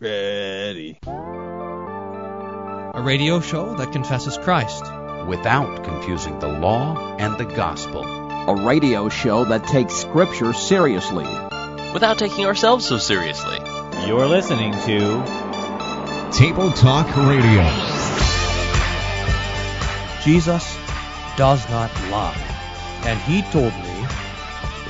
Ready. A radio show that confesses Christ. without confusing the law and the gospel. A radio show that takes Scripture seriously. without taking ourselves so seriously. You're listening to Table Talk Radio. Jesus does not lie. And he told me,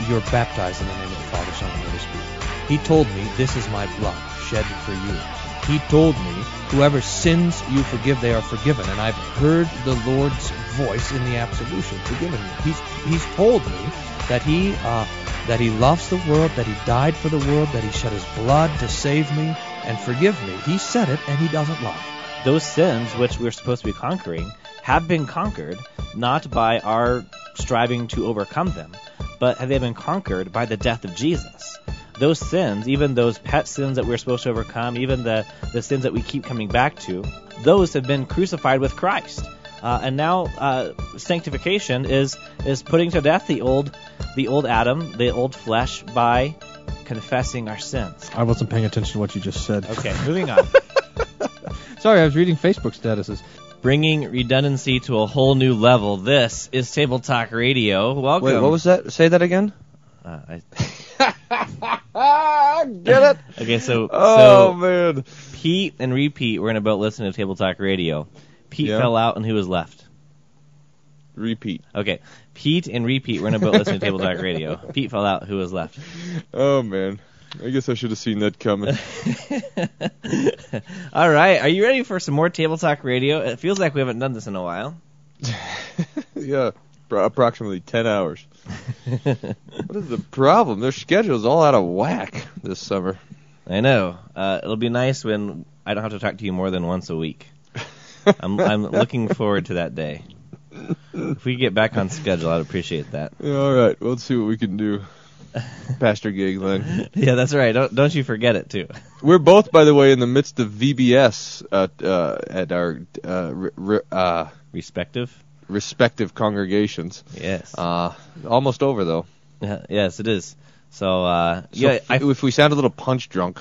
You're baptized in the name of the Father, Son, and Holy Spirit. He told me, This is my blood shed for you. He told me, Whoever sins you forgive, they are forgiven. And I've heard the Lord's voice in the absolution, forgiven me. He's, he's told me that he, uh, that he loves the world, that he died for the world, that he shed his blood to save me and forgive me. He said it, and he doesn't lie. those sins which we're supposed to be conquering have been conquered not by our striving to overcome them, but have they been conquered by the death of Jesus. Those sins, even those pet sins that we're supposed to overcome, even the, the sins that we keep coming back to, those have been crucified with Christ. Uh, and now uh, sanctification is is putting to death the old the old Adam, the old flesh, by confessing our sins. I wasn't paying attention to what you just said. Okay, moving on. Sorry, I was reading Facebook statuses. bringing redundancy to a whole new level. This is Table Talk Radio. Welcome. Wait, what was that? Say that again. Uh, I, Get it? okay, so Oh so man. Pete and Repeat were in a boat listening to Table Talk Radio. Pete Yeah. fell out, and who was left? Repeat. Okay, Pete and Repeat were in a boat listening to Table Talk Radio. Pete fell out. Who was left? Oh man. I guess I should have seen that coming. All right, are you ready for some more Table Talk Radio? It feels like we haven't done this in a while. yeah. Pro- approximately ten hours. what is the problem? Their schedule's all out of whack this summer. I know. Uh, it'll be nice when I don't have to talk to you more than once a week. I'm I'm looking forward to that day. If we get back on schedule, I'd appreciate that. Yeah, all right. Well, let's see what we can do. Pastor Giglen. Yeah, that's right. Don't don't you forget it too. We're both, by the way, in the midst of VBS at, uh, at our uh, re- re- uh, Respective. Respective congregations. Yes. Uh, almost over though. Yeah, yes, it is. So, uh, So yeah. if, I, if we sound a little punch drunk,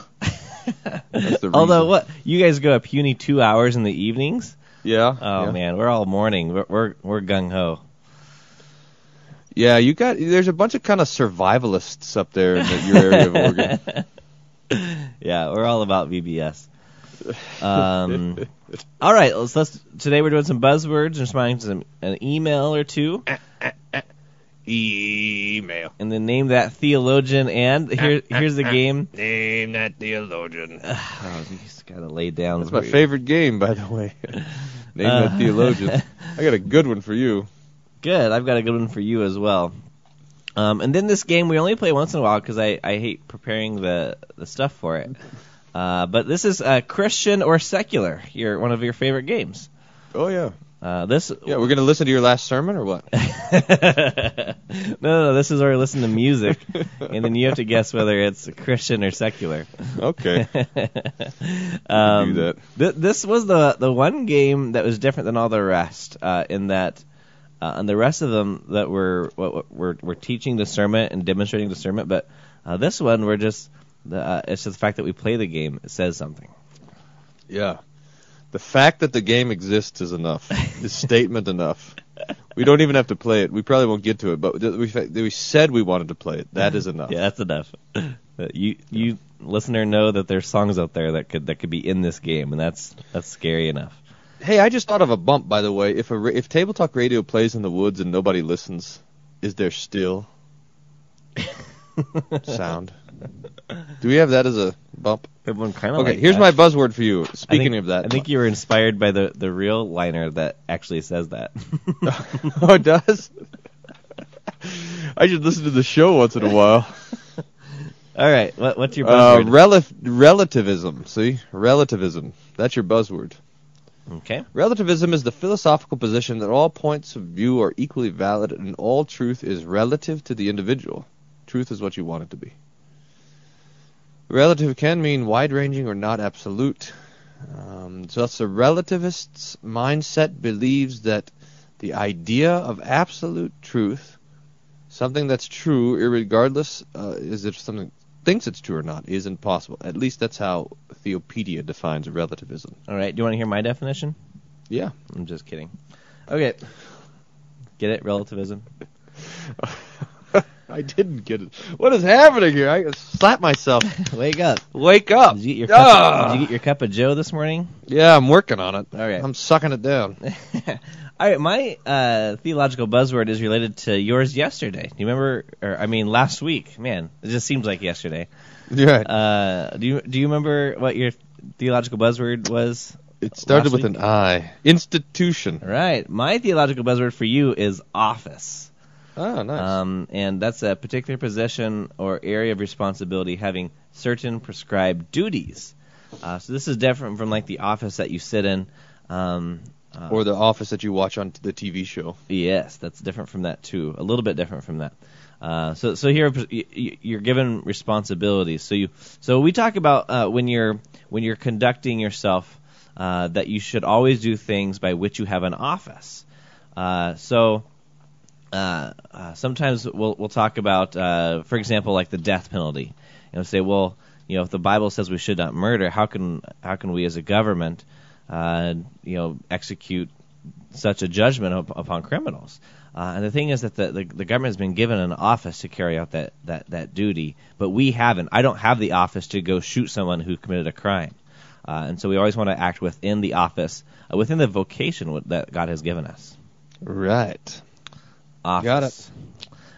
that's the although what you guys go a puny two hours in the evenings. Yeah. Oh yeah. man, we're all morning. We're we're, we're gung ho. Yeah, you got. There's a bunch of kind of survivalists up there in the, your area of Oregon. Yeah, we're all about VBS. Um, all right, let's, let's today we're doing some buzzwords and responding to some, an email or two, Email. and then name that theologian. And here here's the game. Name that theologian. Oh, you just gotta lay down. That's my for your- favorite game, by the way. Name Uh, that theologian. I got a good one for you. Good. I've got a good one for you as well. Um, and then this game we only play once in a while because I, I hate preparing the the stuff for it. Uh, but this is uh, Christian or secular. Your one of your favorite games. Oh yeah. Uh, this Yeah, we're gonna listen to your last sermon or what? no, no, this is where we listen to music, and then you have to guess whether it's Christian or secular. Okay. um, do that. Th- this was the the one game that was different than all the rest, uh, in that, uh, and the rest of them that were what, what, were were teaching discernment and demonstrating discernment, but uh, this one we're just the, uh, it's just the fact that we play the game it says something. Yeah. The fact that the game exists is enough. is statement enough. We don't even have to play it. We probably won't get to it, but we we said we wanted to play it. That is enough. Yeah, that's enough. You you listener know that there's songs out there that could that could be in this game, and that's that's scary enough. Hey, I just thought of a bump, by the way. If a if Table Talk Radio plays in the woods and nobody listens, is there still sound? Do we have that as a bump? Everyone kind of Okay, like here's that. my buzzword for you. Speaking think- of that, I think you were inspired by the the real liner that actually says that. oh, it does. I should listen to the show once in a while. All right, what, what's your Uh, buzzword? rel- relativism. See, relativism. That's your buzzword. okay. Relativism is the philosophical position that all points of view are equally valid and all truth is relative to the individual. Truth is what you want it to be. Relative can mean wide ranging or not absolute. Um, thus, the relativist's mindset believes that the idea of absolute truth, something that's true, irregardless uh, is if something thinks it's true or not, is impossible. At least that's how Theopedia defines relativism. All right. Do you want to hear my definition? Yeah. I'm just kidding. Okay. Get it? Relativism. I didn't get it. What is happening here? I slap myself. Wake up. Wake up. Did you get your cup? Ah! Did you get your cup of Joe this morning? Yeah, I'm working on it. All right. I'm sucking it down. All right, my uh, theological buzzword is related to yours yesterday. Do you remember? Or I mean, last week. Man, it just seems like yesterday. You're right. Uh, do you do you remember what your theological buzzword was? it started last with week? an I. Institution. Right. My theological buzzword for you is office. Oh, nice. Um, and that's a particular position or area of responsibility having certain prescribed duties. Uh, so this is different from like the office that you sit in. Um, uh, or the office that you watch on the TV show. Yes, that's different from that too. A little bit different from that. Uh, so, so here you're given responsibilities. So you, so we talk about uh, when you're when you're conducting yourself uh, that you should always do things by which you have an office. Uh, so. Uh, uh, sometimes we'll we'll talk about, uh, for example, like the death penalty, and we'll say, well, you know, if the Bible says we should not murder, how can how can we as a government, uh, you know, execute such a judgment up, upon criminals. Uh, and the thing is that the, the, the government has been given an office to carry out that, that, that duty, but we haven't. I don't have the office to go shoot someone who committed a crime. Uh, and so we always want to act within the office, uh, within the vocation that God has given us. Right. Office. Got it.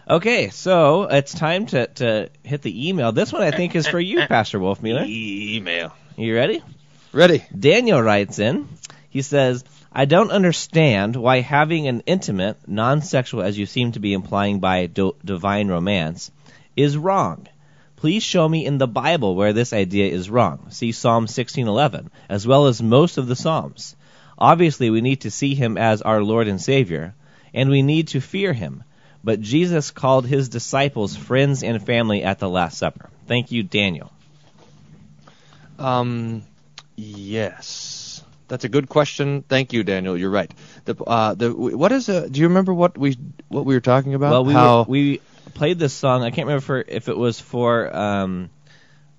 Okay, so it's time to, to hit the email. This one I think is for you, Pastor Wolfmueller. Email. You ready? Ready. Daniel writes in. He says, I don't understand why having an intimate, non sexual, as you seem to be implying by do- divine romance, is wrong. Please show me in the Bible where this idea is wrong. See Psalm 16:11, as well as most of the Psalms. Obviously, we need to see him as our Lord and Savior, and we need to fear him. But Jesus called his disciples friends and family at the Last Supper. Thank you, Daniel. Um, yes, that's a good question. Thank you, Daniel. You're right. The uh, the what is a? Do you remember what we what we were talking about? Well, we How were, we played this song. I can't remember for, if it was for um,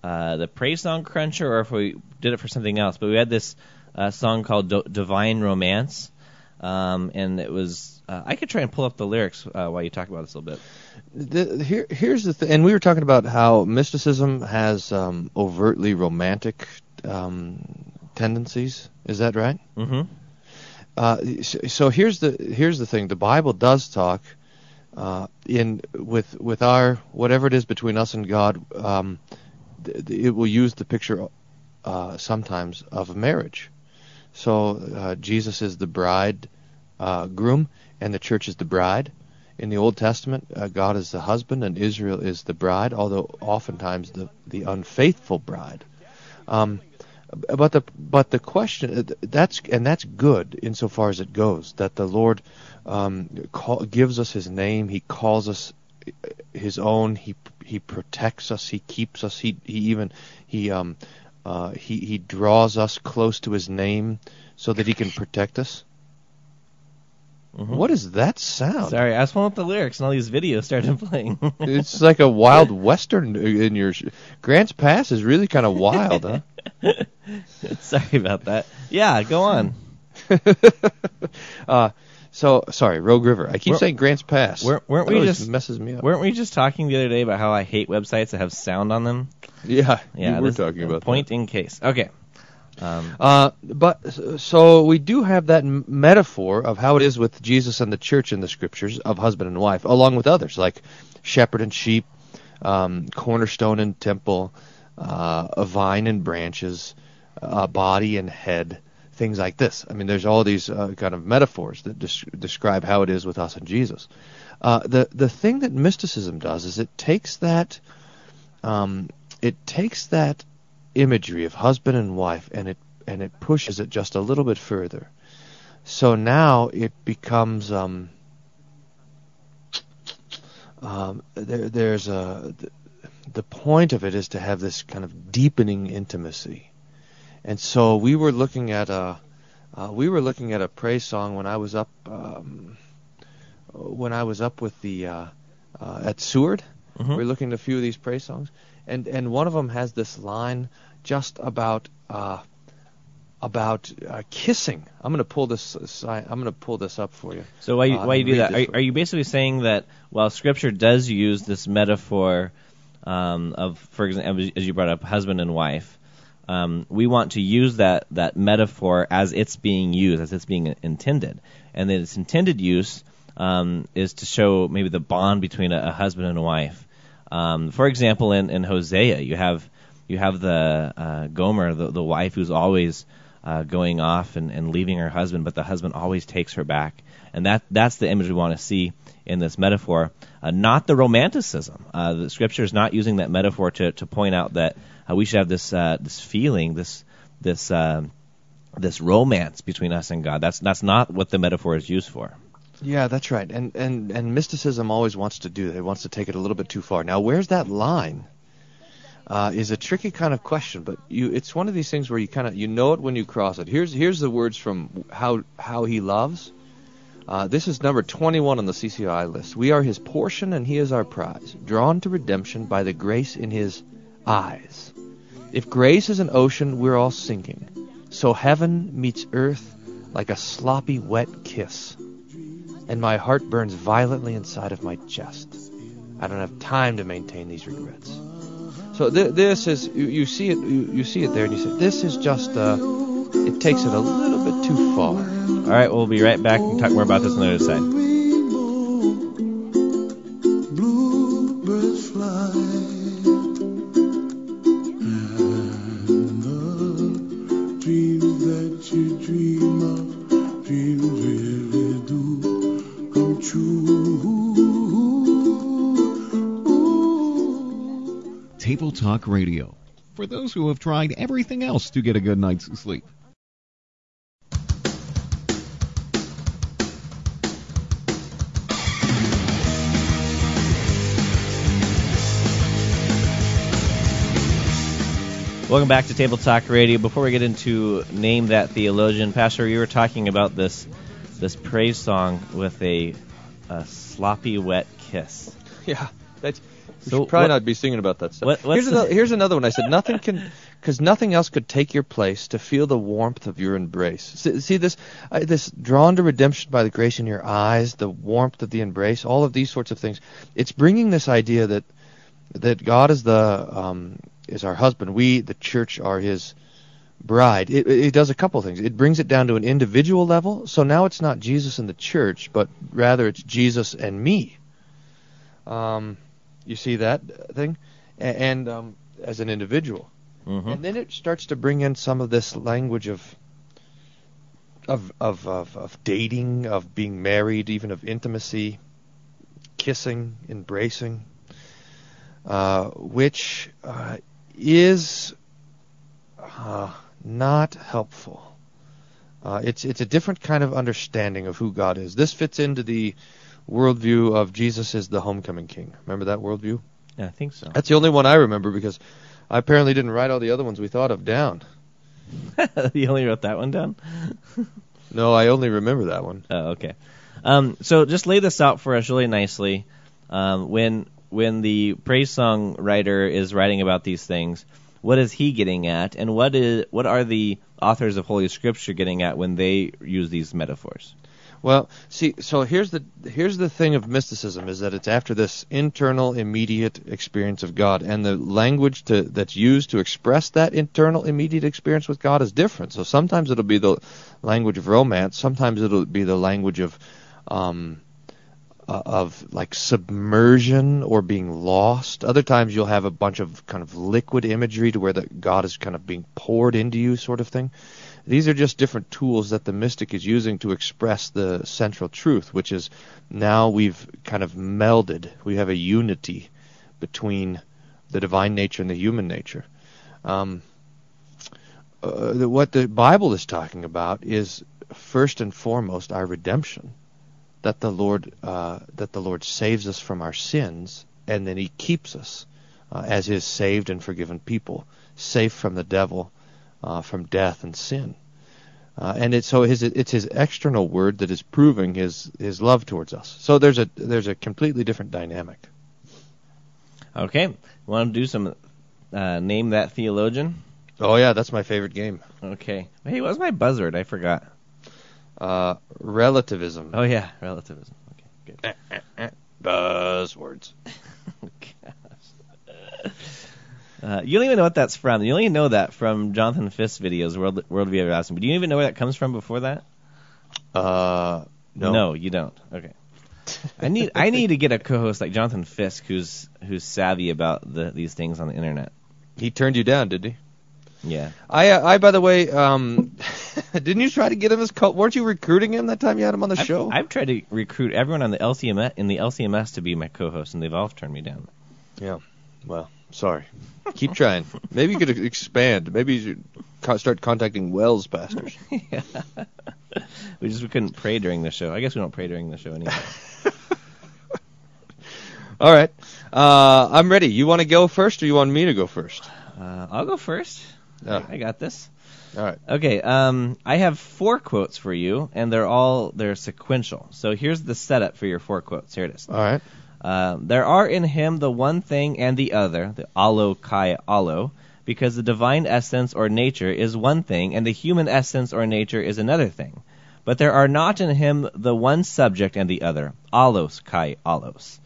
uh, the Praise Song Cruncher or if we did it for something else. But we had this uh, song called D- Divine Romance, um, and it was. Uh, I could try and pull up the lyrics uh, while you talk about this a little bit. the, here here's the thing, and we were talking about how mysticism has um, overtly romantic um, tendencies. Is that right? Mm-hmm. Uh, so, so here's the here's the thing. The Bible does talk uh, in with with our whatever it is between us and God. Um, th- it will use the picture uh, sometimes of a marriage. So uh, Jesus is the bride uh, groom, and the church is the bride. In the Old Testament, uh, God is the husband, and Israel is the bride. Although oftentimes the the unfaithful bride. Um, but the but the question uh, that's and that's good insofar as it goes that the Lord um, call, gives us His name. He calls us His own. He He protects us. He keeps us. He He even He um uh, He He draws us close to His name so that He can protect us. What does that sound? Sorry, I was pulling up the lyrics and all these videos started playing. It's like a wild western in your. Sh- Grants Pass is really kind of wild, huh? Sorry about that. Yeah, go on. uh, so sorry, Rogue River. I keep We're- saying Grants Pass. weren't- weren't we just- messes me up? Weren't we just talking the other day about how I hate websites that have sound on them? yeah, Yeah, were talking about point in case. Okay. Um. Uh, but so we do have that metaphor of how it is with Jesus and the church in the scriptures of husband and wife, along with others like shepherd and sheep, um, cornerstone and temple, uh, a vine and branches, a body and head, things like this. I mean, there's all these uh, kind of metaphors that des- describe how it is with us and Jesus. Uh, the the thing that mysticism does is it takes that um, it takes that imagery of husband and wife and it and it pushes it just a little bit further. So now it becomes um, um, there, there's a the, the point of it is to have this kind of deepening intimacy, and so we were looking at a uh, we were looking at a praise song when I was up um, when I was up with the uh, uh, at Seward. Mhm. We were looking at a few of these praise songs, and and one of them has this line just about uh, about uh, kissing. I'm going to pull this. I'm going to pull this up for you. So why you, Uh, why you do that? Are, are you basically saying that while Scripture does use this metaphor um, of, for example, as you brought up, husband and wife, um, we want to use that that metaphor as it's being used, as it's being intended, and that its intended use um, is to show maybe the bond between a, a husband and a wife. Um, for example, in, in Hosea, you have you have the uh, Gomer, the, the wife who's always uh, going off and, and leaving her husband, but the husband always takes her back, and that that's the image we want to see in this metaphor, uh, not the romanticism. Uh, the scripture is not using that metaphor to, to point out that uh, we should have this uh, this feeling, this this uh, this romance between us and God. That's that's not what the metaphor is used for. Yeah, that's right. And and and mysticism always wants to do that. It wants to take it a little bit too far. Now, where's that line? Uh, is a tricky kind of question, but you it's one of these things where you kind of you know it when you cross it. Here's here's the words from how how he loves. Uh, this is number 21 on the CCLI list. We are his portion and he is our prize, drawn to redemption by the grace in his eyes. If grace is an ocean, we're all sinking. So heaven meets earth like a sloppy wet kiss and my heart burns violently inside of my chest. I don't have time to maintain these regrets. So th- this is you, you see it you, you see it there and you say this is just uh, it takes it a little bit too far. All right, we'll be right back and talk more about this on the other side. Talk Radio. For those who have tried everything else to get a good night's sleep. Welcome back to Table Talk Radio. Before we get into name that theologian, Pastor, you were talking about this this praise song with a, a sloppy wet kiss. Yeah, that's. We So should probably what- not be singing about that stuff. what- here's, the- another, here's another one. I said nothing can, because nothing else could take your place to feel the warmth of your embrace. See, see this, this drawn to redemption by the grace in your eyes, the warmth of the embrace, all of these sorts of things. It's bringing this idea that that God is the um, is our husband. We, the church, are His bride. It, it does a couple things. It brings it down to an individual level. So now it's not Jesus and the church, but rather it's Jesus and me. Um, you see that thing, and um, as an individual, Mhm. and then it starts to bring in some of this language of of of of, of dating, of being married, even of intimacy, kissing, embracing, uh, which uh, is uh, not helpful. Uh, it's it's a different kind of understanding of who God is. This fits into the worldview of Jesus is the homecoming king. Remember that worldview? Yeah, I think so. That's the only one I remember because I apparently didn't write all the other ones we thought of down. you only wrote that one down? No, I only remember that one. Oh, okay. Um, so just lay this out for us really nicely. Um, when when the praise song writer is writing about these things, what is he getting at, and what is what are the authors of Holy Scripture getting at when they use these metaphors? Well, see, so here's the here's the thing of mysticism is that it's after this internal, immediate experience of God, and the language to, that's used to express that internal, immediate experience with God is different. So sometimes it'll be the language of romance, sometimes it'll be the language of um, uh, of like submersion or being lost. Other times you'll have a bunch of kind of liquid imagery to where the God is kind of being poured into you, sort of thing. These are just different tools that the mystic is using to express the central truth, which is now we've kind of melded. We have a unity between the divine nature and the human nature. Um, uh, the, what the Bible is talking about is first and foremost our redemption. That the Lord uh, that the Lord saves us from our sins, and then He keeps us uh, as His saved and forgiven people, safe from the devil, uh, from death and sin. Uh, and it's so his it's his external word that is proving his his love towards us. So there's a there's a completely different dynamic. Okay, want to do some uh, name that theologian? Oh yeah, that's my favorite game. Okay. Hey, what was my buzzword? I forgot. Uh, relativism. Oh yeah, relativism. Okay, good. Buzzwords. Uh, you don't even know what that's from. You only know that from Jonathan Fisk's videos, World Worldview Everlasting. But do you even know where that comes from before that? Uh, no. No, you don't. Okay. I need I need to get a co-host like Jonathan Fisk, who's who's savvy about the, these things on the internet. He turned you down, did he? Yeah. I, uh, I, by the way, um, didn't you try to get him as co- weren't you recruiting him that time you had him on the I've, show? I've tried to recruit everyone on the LCMS in the LCMS to be my co-host, and they've all turned me down. Yeah. Well, sorry. Keep trying. Maybe you could expand. Maybe you should start contacting WELS pastors. yeah. we just we couldn't pray during the show. I guess we don't pray during the show anyway. All right. Uh, I'm ready. You want to go first, or you want me to go first? Uh, I'll go first. Yeah. I got this. All right. Okay, um, I have four quotes for you, and they're all they're sequential. So here's the setup for your four quotes. Here it is. All right. Uh, there are in him the one thing and the other, the allo kai allo, because the divine essence or nature is one thing, and the human essence or nature is another thing. But there are not in him the one subject and the other, allos kai allos.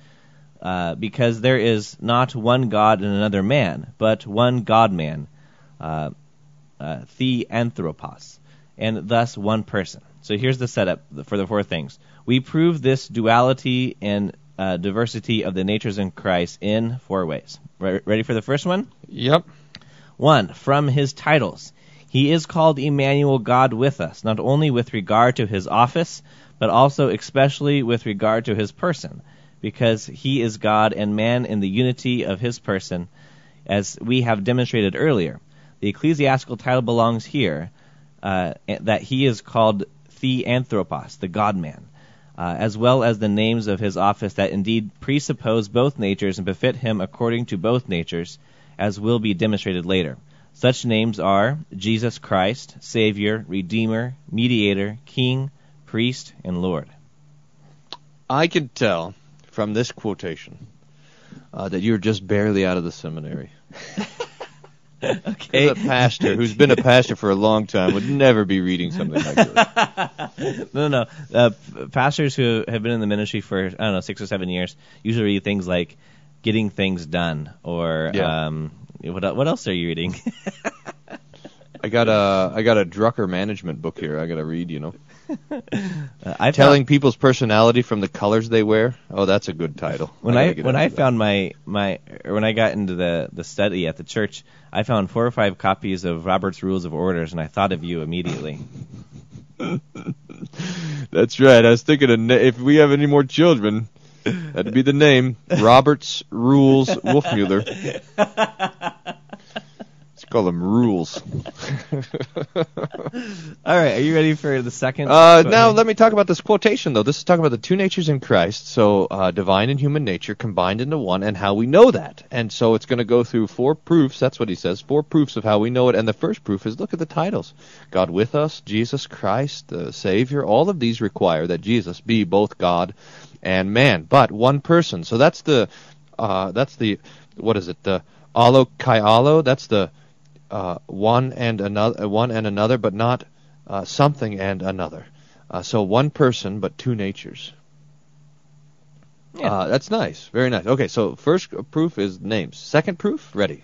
Uh, because there is not one God and another man, but one God man, uh, uh, theanthropos, and thus one person. So here's the setup for the four things. We prove this duality and uh, diversity of the natures in Christ in four ways. Re- ready for the first one? Yep. One, from his titles. He is called Emmanuel, God with us, not only with regard to his office, but also especially with regard to his person, because he is God and man in the unity of his person, as we have demonstrated earlier. The ecclesiastical title belongs here, uh, that he is called Theanthropos, the God man, uh, as well as the names of his office that indeed presuppose both natures and befit him according to both natures, as will be demonstrated later. Such names are Jesus Christ, Savior, Redeemer, Mediator, King, Priest, and Lord. I can tell from this quotation uh, that you're just barely out of the seminary. okay. A pastor who's been a pastor for a long time would never be reading something like this. no, no. Uh, pastors who have been in the ministry for I don't know six or seven years usually read things like "getting things done" or Yeah. um, what what else are you reading? I got a I got a Drucker management book here. I got to read. You know, Uh, I telling found, people's personality from the colors they wear. Oh, that's a good title. when gotta I when I found my my or when I got into the the study at the church, I found four or five copies of Robert's Rules of Orders, and I thought of you immediately. That's right. I was thinking of na- if we have any more children, that'd be the name Roberts Rules Wolfmueller. Let's call them Rules. All right, are you ready for the second? Uh, now let me talk about this quotation, though. This is talking about the two natures in Christ, so uh, divine and human nature combined into one, and how we know that. And so it's going to go through four proofs. That's what he says. Four proofs of how we know it. And the first proof is look at the titles: God with us, Jesus Christ, the Savior. All of these require that Jesus be both God and man, but one person. So that's the uh, that's the what is it? The allo kai allo. That's the uh, one and another, one and another, but not uh, something and another. Uh, so one person, but two natures. Yeah. Uh, that's nice, very nice. Okay, so first proof is names. Second proof, ready.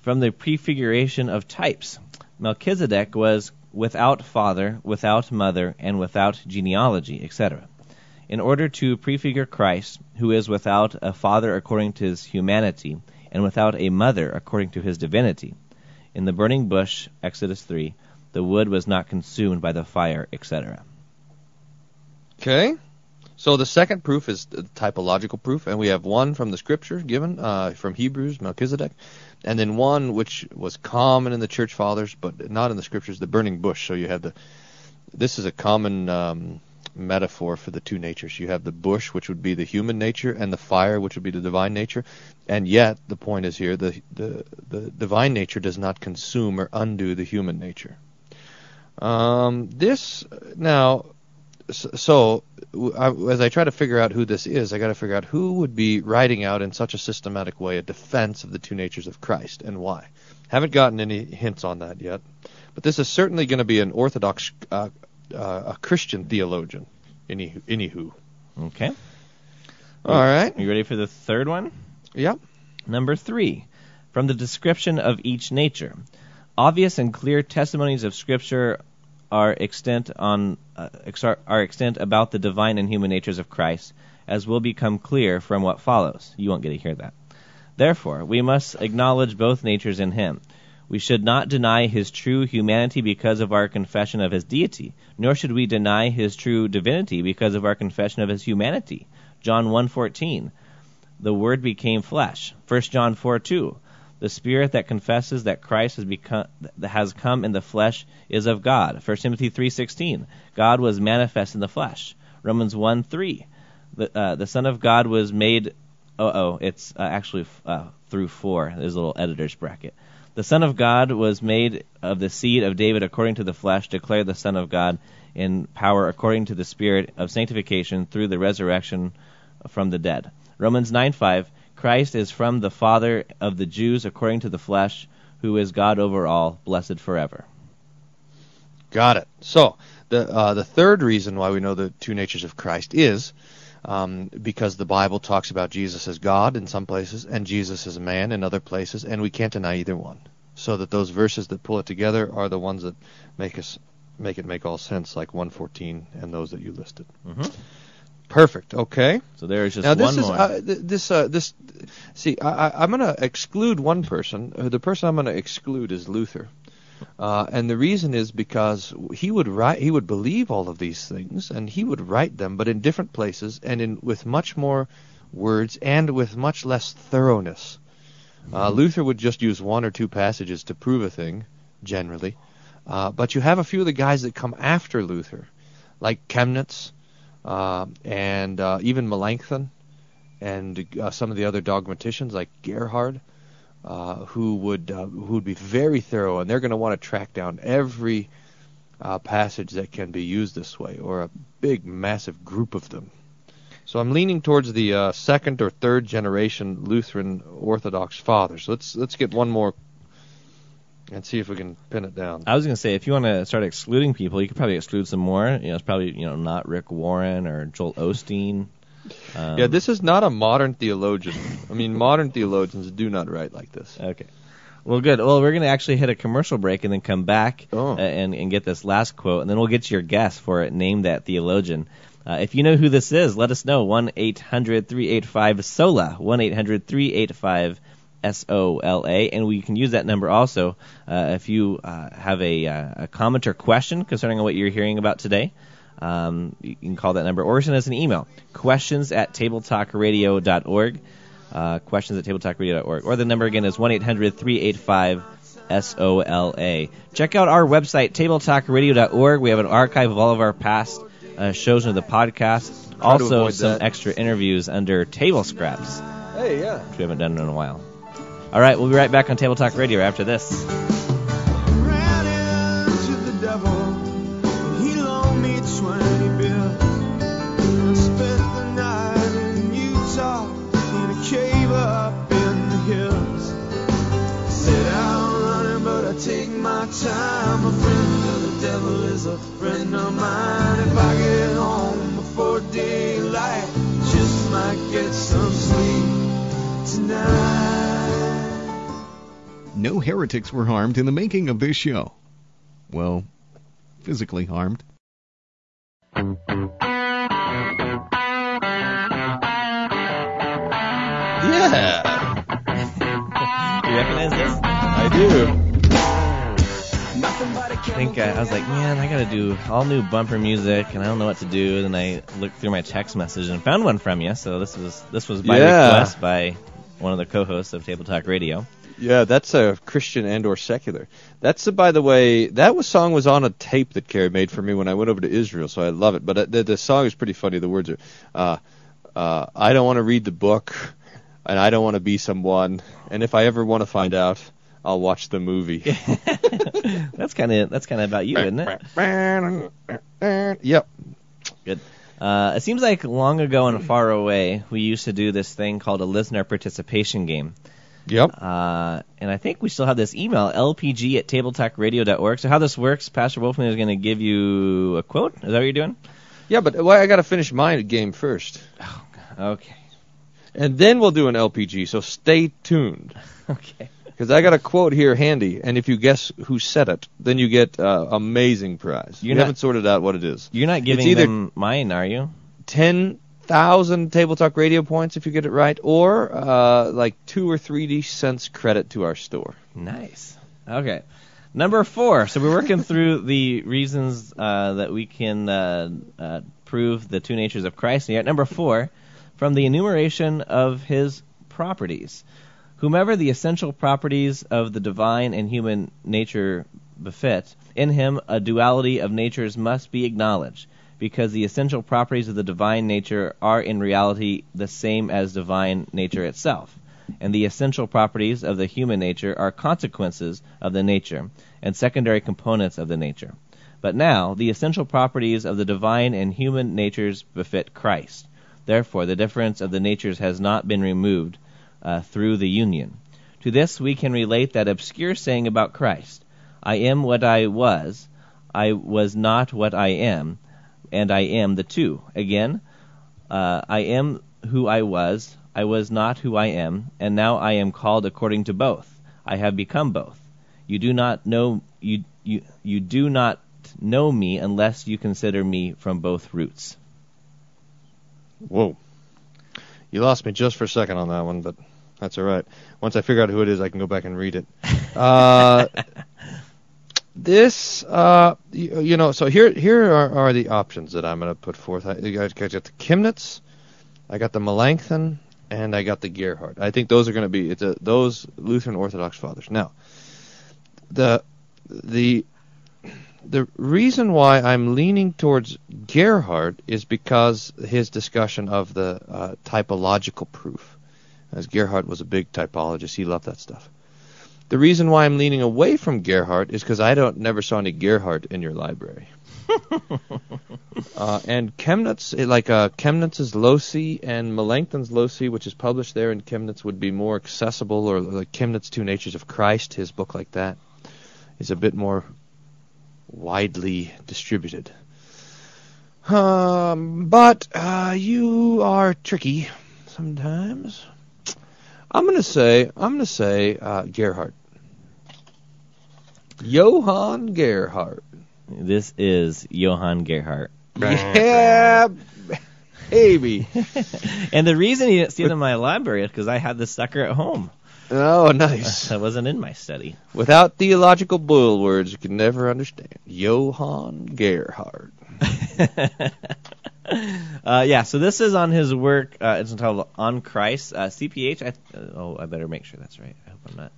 from the prefiguration of types. Melchizedek was without father, without mother, and without genealogy, etc. In order to prefigure Christ, who is without a father according to his humanity, and without a mother according to his divinity. In the burning bush, Exodus 3, the wood was not consumed by the fire, etc. Okay. So the second proof is typological proof, and we have one from the scripture given uh, from Hebrews, Melchizedek, and then one which was common in the church fathers, but not in the scriptures, the burning bush. So you have the. This is a common um, metaphor for the two natures. You have the bush, which would be the human nature, and the fire, which would be the divine nature. And yet, the point is here: the the the divine nature does not consume or undo the human nature. Um, this now so I, as I try to figure out who this is, I got to figure out who would be writing out in such a systematic way a defense of the two natures of Christ and why. Haven't gotten any hints on that yet, but this is certainly going to be an Orthodox, uh, uh, a Christian theologian. Any, anywho, Okay. all right, Are you ready for the third one? yep. Number three, from the description of each nature. Obvious and clear testimonies of Scripture are extent on uh, are extent about the divine and human natures of Christ, as will become clear from what follows. You won't get to hear that. Therefore, we must acknowledge both natures in him. We should not deny his true humanity because of our confession of his deity, nor should we deny his true divinity because of our confession of his humanity. John 1:14 the Word became flesh. 1 John 4:2. The Spirit that confesses that Christ has become has come in the flesh is of God. 1 Timothy 3:16. God was manifest in the flesh. Romans 1:3. The, uh, the Son of God was made. Oh, oh, it's uh, actually uh, through 4. There's a little editor's bracket. The Son of God was made of the seed of David according to the flesh, declared the Son of God in power according to the Spirit of sanctification through the resurrection from the dead. Romans 9:5 Christ is from the Father of the Jews according to the flesh, who is God over all, blessed forever. Got it. So the uh, the third reason why we know the two natures of Christ is um, because the Bible talks about Jesus as God in some places and Jesus as a man in other places, and we can't deny either one. So that those verses that pull it together are the ones that make us make it make all sense, like 114 and those that you listed. Mhm. Perfect. Okay. So there is just now this one is more. uh, th- this uh, this. See, I, I, I'm going to exclude one person. Uh, the person I'm going to exclude is Luther, uh, and the reason is because he would write, he would believe all of these things, and he would write them, but in different places and in with much more words and with much less thoroughness. Uh, Luther would just use one or two passages to prove a thing, generally, uh, but you have a few of the guys that come after Luther, like Chemnitz uh, and uh, even Melanchthon, and uh, some of the other dogmaticians like Gerhard, uh, who would uh, who would be very thorough, and they're going to want to track down every uh, passage that can be used this way, or a big, massive group of them. So I'm leaning towards the uh, second or third generation Lutheran Orthodox fathers. Let's let's get one more and see if we can pin it down. I was going to say, if you want to start excluding people, you could probably exclude some more. You know, it's probably you know not Rick Warren or Joel Osteen. Um, yeah, this is not a modern theologian. I mean, modern theologians do not write like this. Okay. Well, good. Well, we're going to actually hit a commercial break and then come back Oh. uh, and, and get this last quote, and then we'll get your guess for it. Name that theologian. Uh, if you know who this is, let us know. 1 800 385 SOLA. 1 800 385 S O L A. And we can use that number also uh, if you uh, have a, uh, a comment or question concerning what you're hearing about today. Um, you can call that number or send us an email. Questions at tabletalkradio.org. Uh, questions at tabletalkradio.org. Or the number again is 1 800 385 SOLA. Check out our website, tabletalkradio.org. We have an archive of all of our past uh, shows under the podcast. to Also, some that. extra interviews under Table Scraps, Hey, yeah. which we haven't done in a while. All right, we'll be right back on Table Talk Radio after this. Time. A friend of the devil is a friend of mine. If I get home before daylight, just might get some sleep tonight. No heretics were harmed in the making of this show. Well, physically harmed. Yeah, You recognize this? I do. I think uh, I was like, man, I got to do all new bumper music, and I don't know what to do. And I looked through my text message and found one from you. So this was this was by Yeah. request by one of the co-hosts of Table Talk Radio. Yeah, that's a Christian and or secular. That's uh, by the way, that was song was on a tape that Carrie made for me when I went over to Israel, so I love it. But uh, the, the song is pretty funny. The words are, uh, uh, I don't want to read the book, and I don't want to be someone, and if I ever want to find out, I'll watch the movie. that's kind of that's kind of about you, isn't it? Yep. Good. Uh, it seems like long ago and far away, we used to do this thing called a listener participation game. Yep. Uh, and I think we still have this email, lpg at tabletalkradio.org. So how this works, Pastor Wolfman is going to give you a quote. Is that what you're doing? Yeah, but well, I got to finish my game first, Oh, Okay. and then we'll do an LPG. So stay tuned, Okay. because I got a quote here handy, and if you guess who said it, then you get uh, amazing prize. You haven't sorted out what it is. You're not giving it's either- them mine, are you? Ten thousand Table Talk Radio points if you get it right, or uh, like two or three cents credit to our store. Nice. Okay. Number four. So we're working through the reasons uh, that we can uh, uh, prove the two natures of Christ. And yet, number four, from the enumeration of his properties. Whomever the essential properties of the divine and human nature befit, in him a duality of natures must be acknowledged, because the essential properties of the divine nature are in reality the same as divine nature itself and the essential properties of the human nature are consequences of the nature and secondary components of the nature. But now, the essential properties of the divine and human natures befit Christ. Therefore, the difference of the natures has not been removed uh, through the union. To this we can relate that obscure saying about Christ I am what I was, I was not what I am, and I am the two. Again, uh, I am who I was, I was not who I am, and now I am called according to both. I have become both. You do not know you you you do not know me unless you consider me from both roots. Whoa. You lost me just for a second on that one, but that's all right. Once I figure out who it is, I can go back and read it. Uh, this, uh, you, you know, so here here are, are the options that I'm going to put forth. I, I got the Chemnitz, I got the Melanchthon, and I got the Gerhard. I think those are going to be a, those Lutheran Orthodox fathers. Now, the the the reason why I'm leaning towards Gerhard is because his discussion of the uh, typological proof. As Gerhard was a big typologist, he loved that stuff. The reason why I'm leaning away from Gerhard is because I don't never saw any Gerhard in your library. uh, and Chemnitz, like uh, Chemnitz's Loci and Melanchthon's Loci, which is published there in Chemnitz, would be more accessible, or like Chemnitz Two Natures of Christ, his book like that, is a bit more widely distributed. Um, but uh, you are tricky sometimes. I'm gonna say I'm gonna say uh, Gerhard. Johann Gerhard. This is Johann Gerhard. Yeah, baby. and the reason he didn't see it in my library is because I had this sucker at home. Oh, nice. That wasn't in my study. Without theological bull words, you can never understand. Johann Gerhard. uh, yeah, so this is on his work. Uh, it's entitled "On Christ." Uh, CPH. I, uh, oh, I better make sure that's right. I hope I'm not.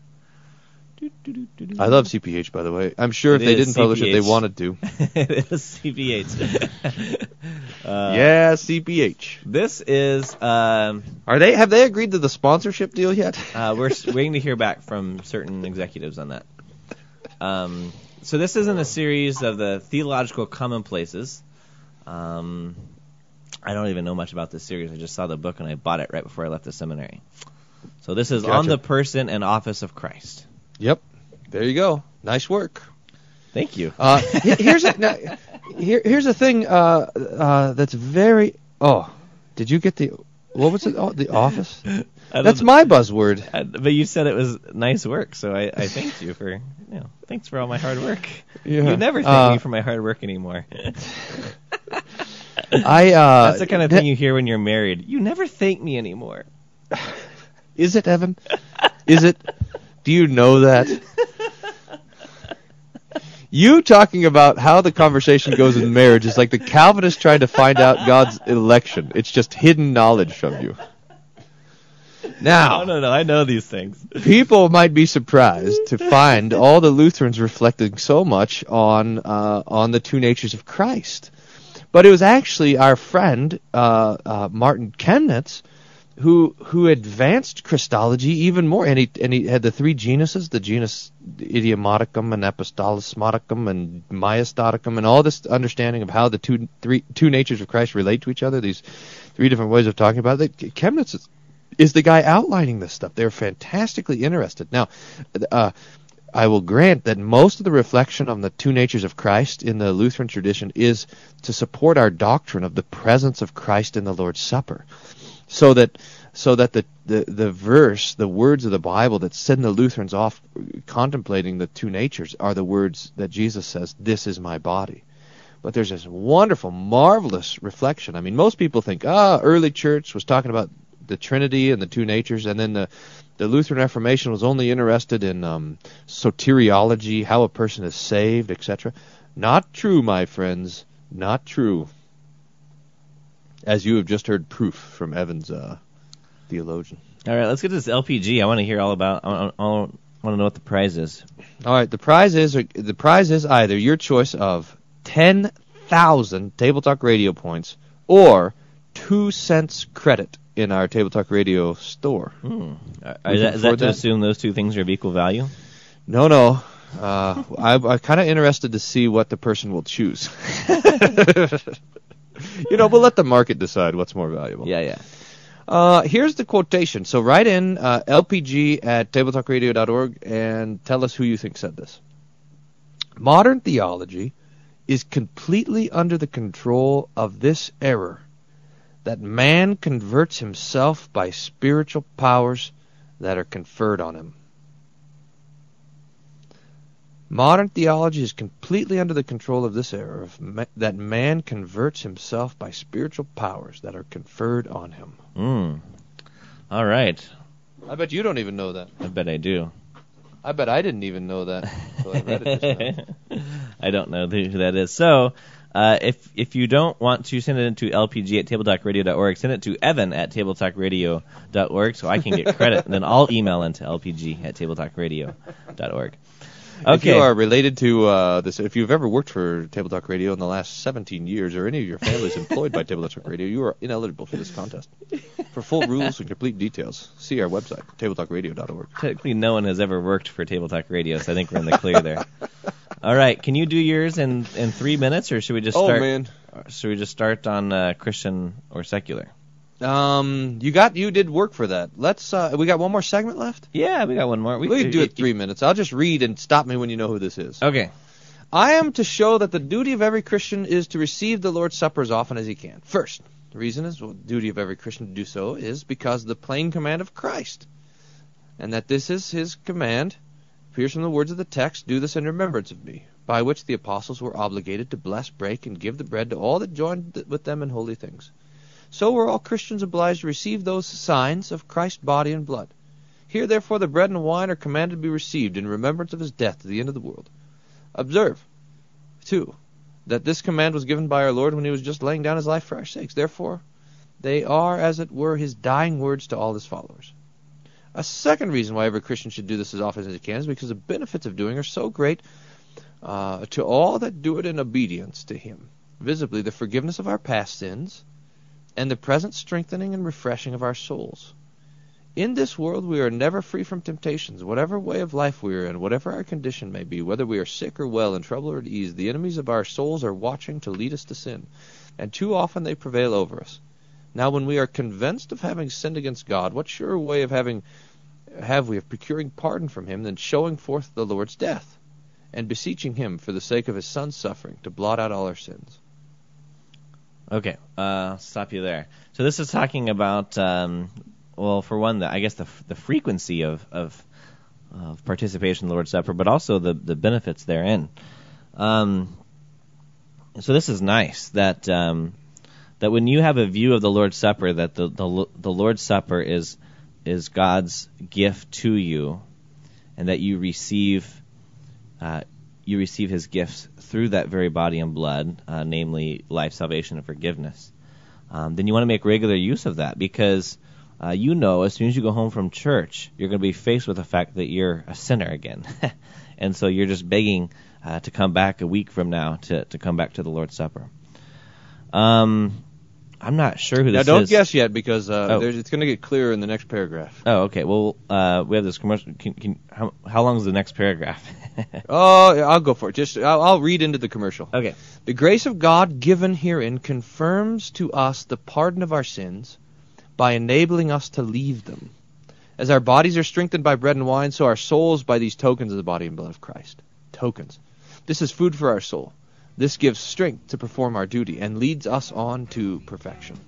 I love CPH, by the way. I'm sure if It they didn't publish it, they wanted to. it is CPH. uh, yeah, CPH. This is. Um, Are they? Have they agreed to the sponsorship deal yet? uh, we're waiting to hear back from certain executives on that. Um, so this is in a series of the theological commonplaces. Um, I don't even know much about this series. I just saw the book and I bought it right before I left the seminary. So this is on the person and office of Christ. Yep. There you go. Nice work. Thank you. Uh, here's a now, here, here's a thing uh, uh, that's very. Oh, did you get the what was it? Oh, the Office. That's my buzzword. Uh, but you said it was nice work, so I, I thanked you for you know thanks for all my hard work. Yeah. You never thank Uh, me for my hard work anymore. I. Uh, That's the kind of thing you hear when you're married. You never thank me anymore. Is it Evan? Is it? Do you know that? You talking about how the conversation goes in marriage is like the Calvinist trying to find out God's election. It's just hidden knowledge from you. Now, No, no, no. I know these things. people might be surprised to find all the Lutherans reflecting so much on uh, on the two natures of Christ. But it was actually our friend uh, uh, Martin Chemnitz who who advanced Christology even more, and he and he had the three genuses, the genus idiomaticum and apotelesmaticum and maiestaticum, and all this understanding of how the two three two natures of Christ relate to each other. These three different ways of talking about it. Chemnitz is, is the guy outlining this stuff. They're fantastically interested. Now, uh, I will grant that most of the reflection on the two natures of Christ in the Lutheran tradition is to support our doctrine of the presence of Christ in the Lord's Supper so that so that the, the, the verse, the words of the Bible that send the Lutherans off contemplating the two natures are the words that Jesus says, This is my body. But there's this wonderful, marvelous reflection. I mean, most people think, ah, early church was talking about the Trinity and the two natures, and then the, the Lutheran Reformation was only interested in um, soteriology, how a person is saved, etc. Not true, my friends. Not true as you have just heard proof from Evan's uh, theologian. All right, let's get to this LPG. I want to hear all about. I want to know what the prize is. All right, the prize is the prize is either your choice of ten thousand Table Talk Radio points or two cents credit in our Table Talk Radio store. Hmm. Is that, is that to that? assume those two things are of equal value? No, no. Uh, I, I'm kind of interested to see what the person will choose. you know, we'll let the market decide what's more valuable. Yeah, yeah. Uh, here's the quotation. So write in uh, lpg at tabletalkradio.org and tell us who you think said this. Modern theology is completely under the control of this error that man converts himself by spiritual powers that are conferred on him. Modern theology is completely under the control of this error of ma- that man converts himself by spiritual powers that are conferred on him. Mm. All right. I bet you don't even know that. I bet I do. I bet I didn't even know that. I, I don't know who that is. So, uh, if if you don't want to send it into lpg at tabletalkradio.org, send it to evan at tabletalkradio.org so I can get credit, and then I'll email into lpg at tabletalkradio.org. Okay. If you are related to uh, this, if you've ever worked for Table Talk Radio in the last 17 years, or any of your family is employed by Table Talk Radio, you are ineligible for this contest. For full rules and complete details, see our website, tabletalkradio.org. Technically, no one has ever worked for Table Talk Radio, so I think we're in the clear there. All right, can you do yours in in three minutes, or should we just oh, start? Oh man, should we just start on uh, Christian or secular? Um, you got you did work for that. Let's. Uh, we got one more segment left. Yeah, we got one more. We, we can do it, it three minutes. I'll just read and stop me when you know who this is. Okay. I am to show that the duty of every Christian is to receive the Lord's Supper as often as he can. First, the reason is well, the duty of every Christian to do so is because of the plain command of Christ, and that this is his command appears from the words of the text, "Do this in remembrance of me," by which the apostles were obligated to bless, break, and give the bread to all that joined with them in holy things. So were all Christians obliged to receive those signs of Christ's body and blood. Here, therefore, the bread and wine are commanded to be received in remembrance of his death to the end of the world. Observe, too, that this command was given by our Lord when he was just laying down his life for our sakes. Therefore, they are, as it were, his dying words to all his followers. A second reason why every Christian should do this as often as he can is because the benefits of doing are so great uh, to all that do it in obedience to him. Visibly, the forgiveness of our past sins, and the present strengthening and refreshing of our souls. In this world we are never free from temptations, whatever way of life we are in, whatever our condition may be, whether we are sick or well, in trouble or at ease, the enemies of our souls are watching to lead us to sin, and too often they prevail over us. Now when we are convinced of having sinned against God, what surer way of having have we of procuring pardon from him than showing forth the Lord's death, and beseeching him for the sake of his son's suffering to blot out all our sins? Okay, uh, stop you there. So this is talking about, um, well, for one, the, I guess the the frequency of of, of participation in the Lord's Supper, but also the the benefits therein. Um, so this is nice that um, that when you have a view of the Lord's Supper, that the the, the Lord's Supper is is God's gift to you, and that you receive uh, you receive His gifts through that very body and blood, uh, namely life, salvation, and forgiveness, um, then you want to make regular use of that because uh, you know as soon as you go home from church, you're going to be faced with the fact that you're a sinner again. and so you're just begging uh, to come back a week from now to, to come back to the Lord's Supper. Um, I'm not sure who this is. Now don't is. guess yet because uh, Oh. there's, it's going to get clearer in the next paragraph. Oh, okay. Well, uh, we have this commercial. Can, can, how, how long is the next paragraph? Oh, I'll go for it. Just I'll, I'll read into the commercial. okay. The grace of God given herein confirms to us the pardon of our sins by enabling us to leave them. As our bodies are strengthened by bread and wine, so our souls by these tokens of the body and blood of Christ. Tokens. This is food for our soul. This gives strength to perform our duty and leads us on to perfection.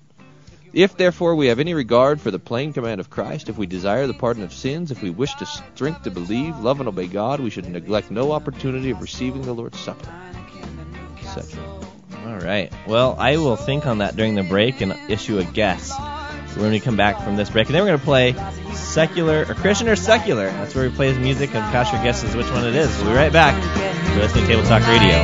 If therefore we have any regard for the plain command of Christ, if we desire the pardon of sins, if we wish to strength to believe, love and obey God, we should neglect no opportunity of receiving the Lord's Supper. Etc. All right. Well, I will think on that during the break and issue a guess when we come back from this break. And then we're going to play secular or Christian or secular. That's where we play the music and Pastor guesses which one it is. We'll be right back. You're listening to Table Talk Radio.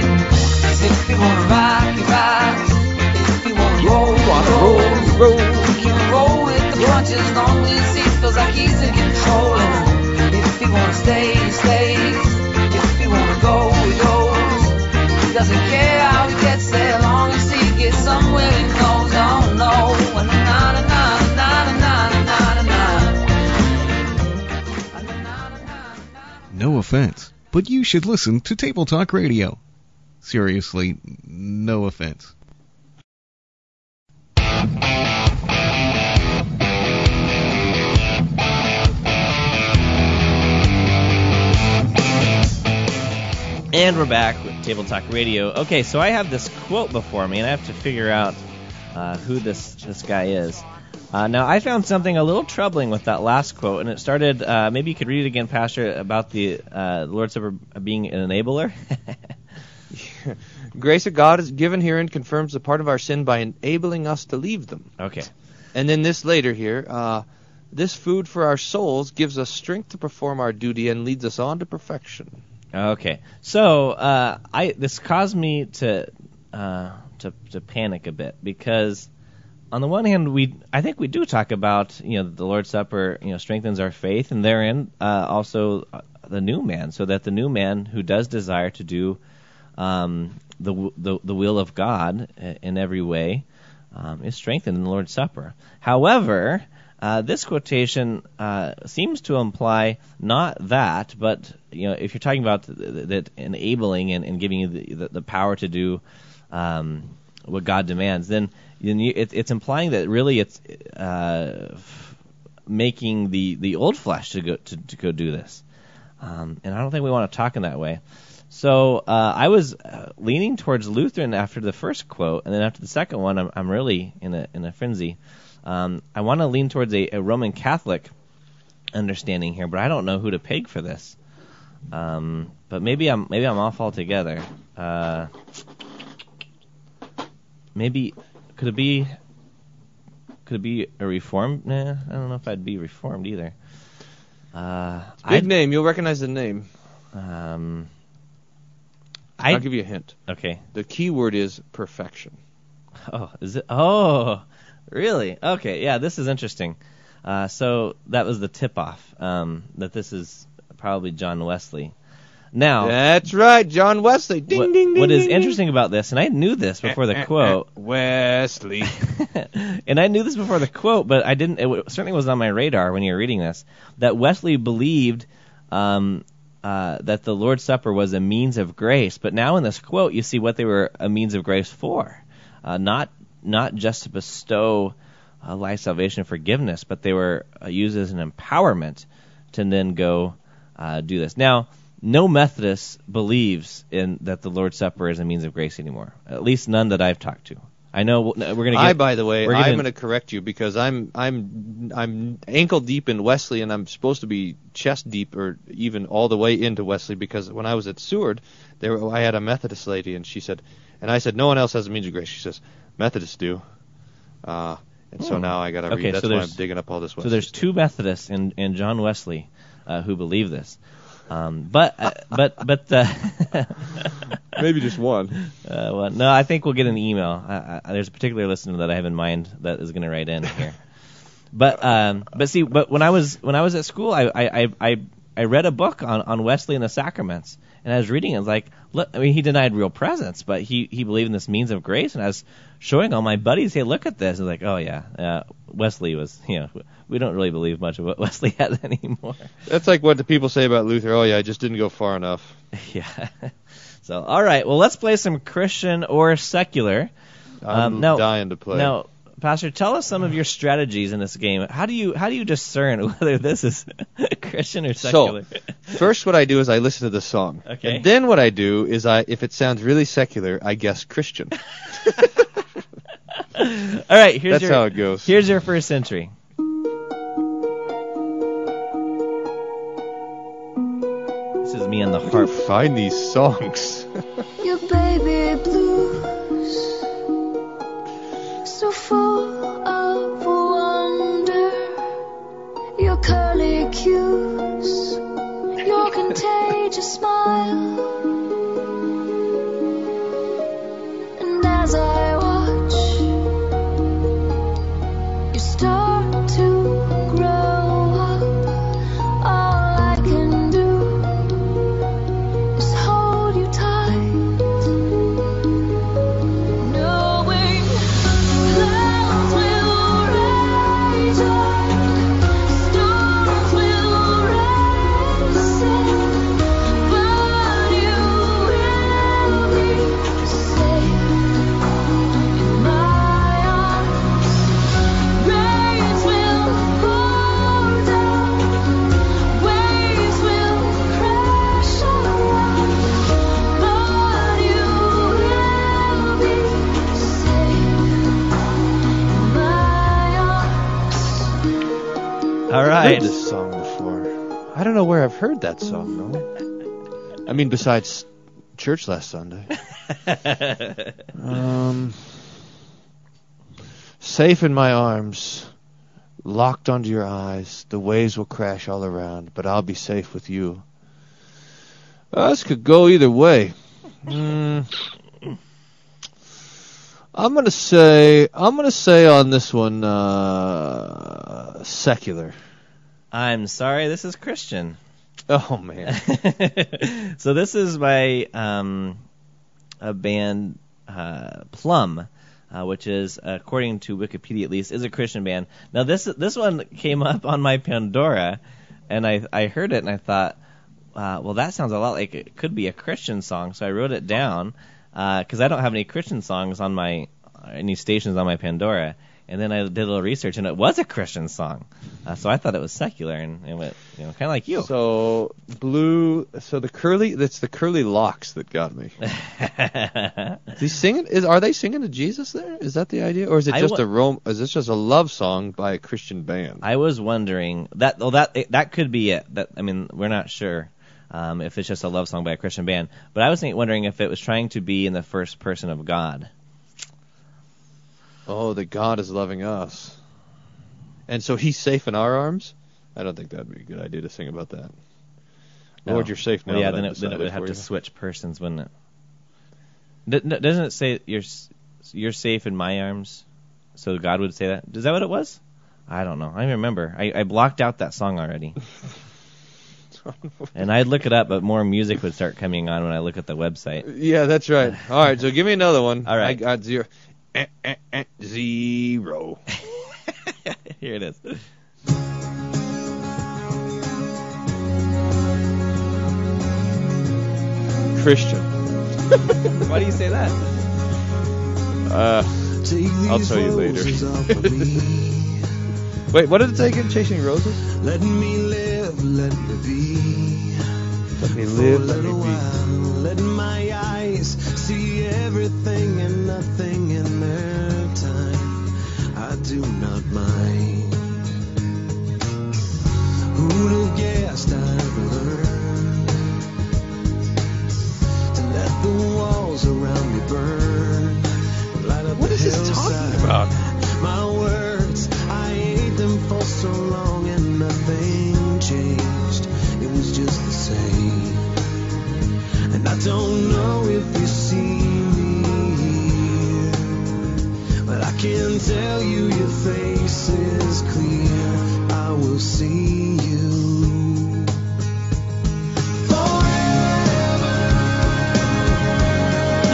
Doesn't care how he gets there, long as he get somewhere and on low. No offense, but you should listen to Table Talk Radio. Seriously, no offense. And we're back with Table Talk Radio. Okay, so I have this quote before me, and I have to figure out uh, who this this guy is. Uh, now, I found something a little troubling with that last quote, and it started. Uh, maybe you could read it again, Pastor, about the uh, Lord's Supper being an enabler. Grace of God is given here and confirms the part of our sin by enabling us to leave them. okay. And then this later here, uh, this food for our souls gives us strength to perform our duty and leads us on to perfection. Okay. So uh, I this caused me to uh, to to panic a bit because on the one hand we I think we do talk about you know the Lord's Supper you know strengthens our faith and therein uh, also uh, the new man so that the new man who does desire to do um, the, the the will of God in every way um, is strengthened in the Lord's Supper. However, uh, this quotation uh, seems to imply not that, but you know, if you're talking about th- th- that enabling and, and giving you the, the, the power to do um, what God demands, then, then you, it, it's implying that really it's uh, f- making the, the old flesh to go to, to go do this. Um, and I don't think we want to talk in that way. So uh, I was uh, leaning towards Lutheran after the first quote, and then after the second one, I'm, I'm really in a in a frenzy. Um, I want to lean towards a, a Roman Catholic understanding here, but I don't know who to peg for this. Um, but maybe I'm maybe I'm off altogether. Uh, maybe could it be could it be a reformed? Nah, I don't know if I'd be reformed either. Uh, Big I'd, name, you'll recognize the name. um, I'll give you a hint. okay. The key word is perfection. Oh, is it? Oh, really? Okay, yeah, this is interesting. Uh, so that was the tip-off um, that this is probably John Wesley. Now, That's right, John Wesley. Ding, what, ding, ding. what is ding, interesting about this, and I knew this before the quote, ding. Wesley. and I knew this before the quote, but I didn't. It certainly was on my radar when you were reading this. That Wesley believed um, uh, that the Lord's Supper was a means of grace, but now in this quote, you see what they were a means of grace for, uh, not not just to bestow uh, life, salvation, forgiveness, but they were uh, used as an empowerment to then go uh, do this. Now, no Methodist believes in that the Lord's Supper is a means of grace anymore. At least none that I've talked to. I know we're going to get. I, by the way, I'm going to correct you because I'm I'm I'm ankle deep in Wesley, and I'm supposed to be chest deep or even all the way into Wesley because when I was at Seward, there I had a Methodist lady, and she said, and I said, no one else has a means of grace. She says, Methodists do. Uh, and so Hmm. now I got to Okay, read. That's so why I'm there's- digging up all this. So Wesley there's stuff. two Methodists and, and John Wesley uh, who believe this. Um, but uh, but but uh, maybe just one. Uh, well, no, I think we'll get an email. I, I, there's a particular listener that I have in mind that is going to write in here. But um, but see, but when I was when I was at school, I I I, I read a book on on Wesley and the sacraments, And I was reading, it, I was like, look, I mean, he denied real presence, but he he believed in this means of grace. And I was showing all my buddies, hey, look at this. And like, oh yeah, uh, Wesley was, you know, we don't really believe much of what Wesley had anymore. That's like what the people say about Luther. Oh yeah, I just didn't go far enough. yeah. So, all right, well, let's play some Christian or secular. I'm Um, now- dying to play. Now, Pastor, tell us some of your strategies in this game. How do you how do you discern whether this is Christian or secular? So, first what I do is I listen to the song. Okay. And then what I do is I, if it sounds really secular, I guess Christian. All right, here's That's your how it goes. here's your first entry. This is me on the harp. Find these songs. Your baby blues, so full of wonder. Your curly cues, your contagious smile. That song. I mean, besides church last Sunday. Um, safe in my arms, locked onto your eyes. The waves will crash all around, but I'll be safe with you. Uh, this could go either way. Mm. I'm gonna say I'm gonna say on this one uh, secular. I'm sorry, this is Christian. Oh man. so this is by um, a band, uh, Plumb, uh, which is, according to Wikipedia at least, is a Christian band. Now this this one came up on my Pandora, and I I heard it and I thought, uh, well that sounds a lot like it could be a Christian song. So I wrote it down because I don't have any Christian songs on my any stations on my Pandora. And then I did a little research, and it was a Christian song. Uh, so I thought it was secular, and it went, you know, kind of like you. So blue. So the curly. That's the curly locks that got me. Is singing? Is are they singing to Jesus there? Is that the idea, or is it just wa- a rom? Is this just a love song by a Christian band? I was wondering that. Well, that it, that could be it. That I mean, we're not sure um, if it's just a love song by a Christian band. But I was think, wondering if it was trying to be in the first person of God. Oh, that God is loving us, and so He's safe in our arms. I don't think that'd be a good idea to sing about that. No. Lord, you're safe now. Well, yeah, then it, then it would have to you. switch persons, wouldn't it? D- doesn't it say you're you're safe in my arms? So God would say that. Is that what it was? I don't know. I remember. I, I blocked out that song already. and I'd look it up, but more music would start coming on when I look at the website. Yeah, that's right. All right, so give me another one. All right. I got zero. Eh, eh, eh, zero. Here it is. Christian. Why do you say that? Uh, I'll tell you later. Wait, what did it say again? Chasing Roses? Let me live, let me be. Let me live, let me little be. while, let my eyes see everything and nothing in their time. I do not mind.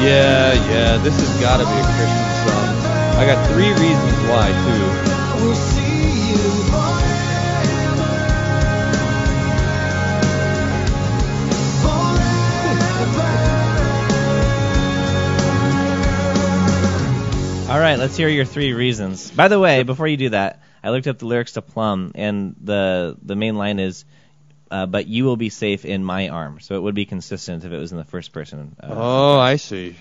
Yeah, yeah, this has got to be a Christian song. I got three reasons why, too. All right, let's hear your three reasons. By the way, before you do that, I looked up the lyrics to Plumb, and the the main line is, uh, "But you will be safe in my arms." So it would be consistent if it was in the first person. Uh, Oh, I see.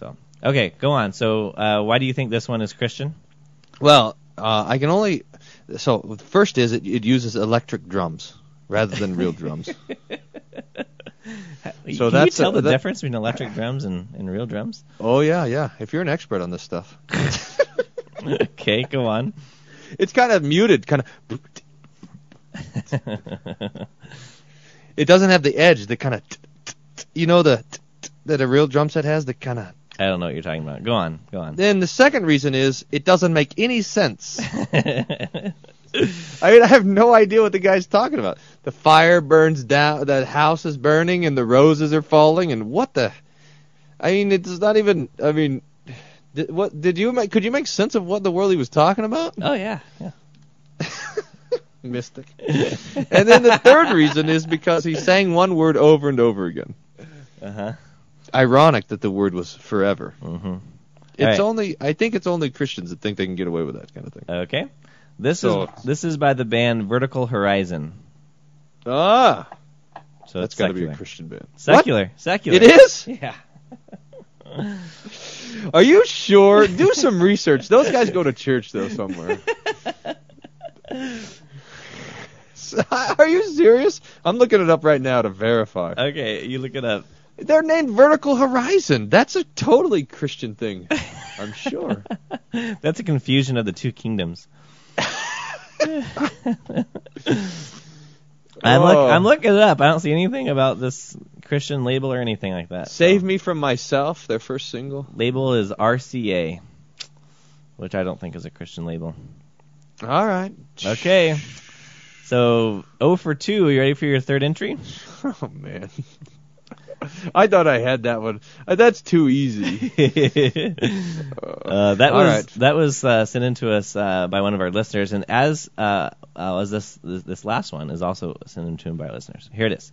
So okay, go on. So uh, why do you think this one is Christian? Well, uh, I can only. So the first is it, it uses electric drums rather than real drums. So Can that's you tell a- the that- difference between electric drums and, and real drums? Oh yeah, yeah. If you're an expert on this stuff, okay, go on. it's kind of muted, kind of. It doesn't have the edge, the kind of. You know the that a real drum set has, the kind of. I don't know what you're talking about. Go on, go on. Then the second reason is it doesn't make any sense. I mean, I have no idea what the guy's talking about. The fire burns down, the house is burning, and the roses are falling, and what the? I mean, it's not even. I mean, did, what did you make? Could you make sense of what the world he was talking about? Oh yeah, yeah. Mystic. and then the third reason is because he sang one word over and over again. Uh huh. Ironic that the word was forever. Mm-hmm. It's Alright. only. I think it's only Christians that think they can get away with that kind of thing. Okay. This So- is this is by the band Vertical Horizon. Ah, So that's got to be a Christian band. Secular, secular. It is. Yeah. Are you sure? Do some research. Those guys go to church though somewhere. Are you serious? I'm looking it up right now to verify. Okay, you look it up. They're named Vertical Horizon. That's a totally Christian thing. I'm sure. That's a confusion of the two kingdoms. I'm, look, Oh. I'm looking it up. I don't see anything about this Christian label or anything like that. Save Me From Myself, their first single. Label is RCA, which I don't think is a Christian label. All right. Okay. So 0 for 2. Are you ready for your third entry? Oh man. I thought I had that one. Uh, That's too easy. Uh, that was right. that was uh, sent in to us uh, by one of our listeners, and as uh, uh, as this, this this last one is also sent in to him by listeners. Here it is.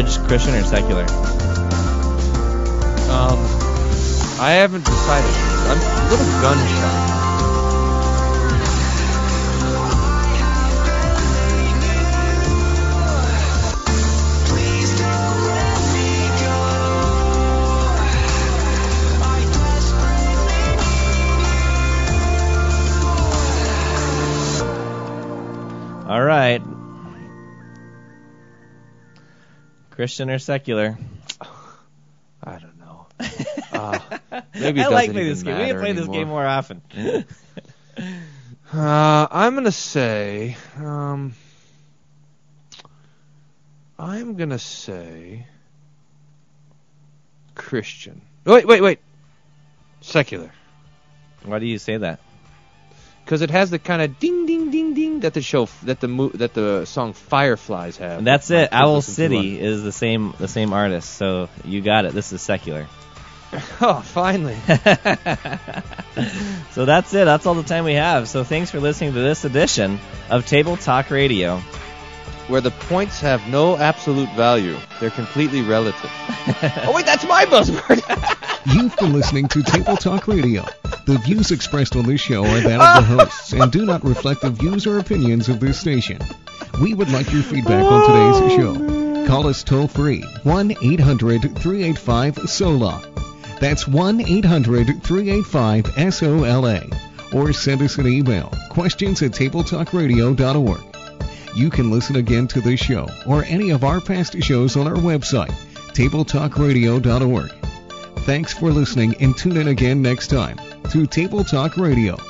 Instrumental Christian or secular? Um, I haven't decided. I'm a little gun shy. Christian or secular? I don't know. Uh, maybe it I like playing this game. We need to play this game more often. Uh, I'm gonna say, um, I'm gonna say Christian. Wait, wait, wait. Secular, Why do you say that? Because it has the kind of ding, ding, ding, ding that the show that the mo- that the song Fireflies have. And that's it. Owl City is the same the same artist, so you got it. This is secular. Oh, finally. So that's it. That's all the time we have. So thanks for listening to this edition of Table Talk Radio. Where the points have no absolute value. They're completely relative. oh wait, that's my buzzword. You've been listening to Table Talk Radio. The views expressed on this show are that of the hosts and do not reflect the views or opinions of this station. We would like your feedback on today's oh, show. Call us toll free 1 800 385 SOLA. That's 1 800 385 SOLA. Or send us an email questions at tabletalkradio.org. You can listen again to this show or any of our past shows on our website, tabletalkradio.org. Thanks for listening and tune in again next time to Table Talk Radio.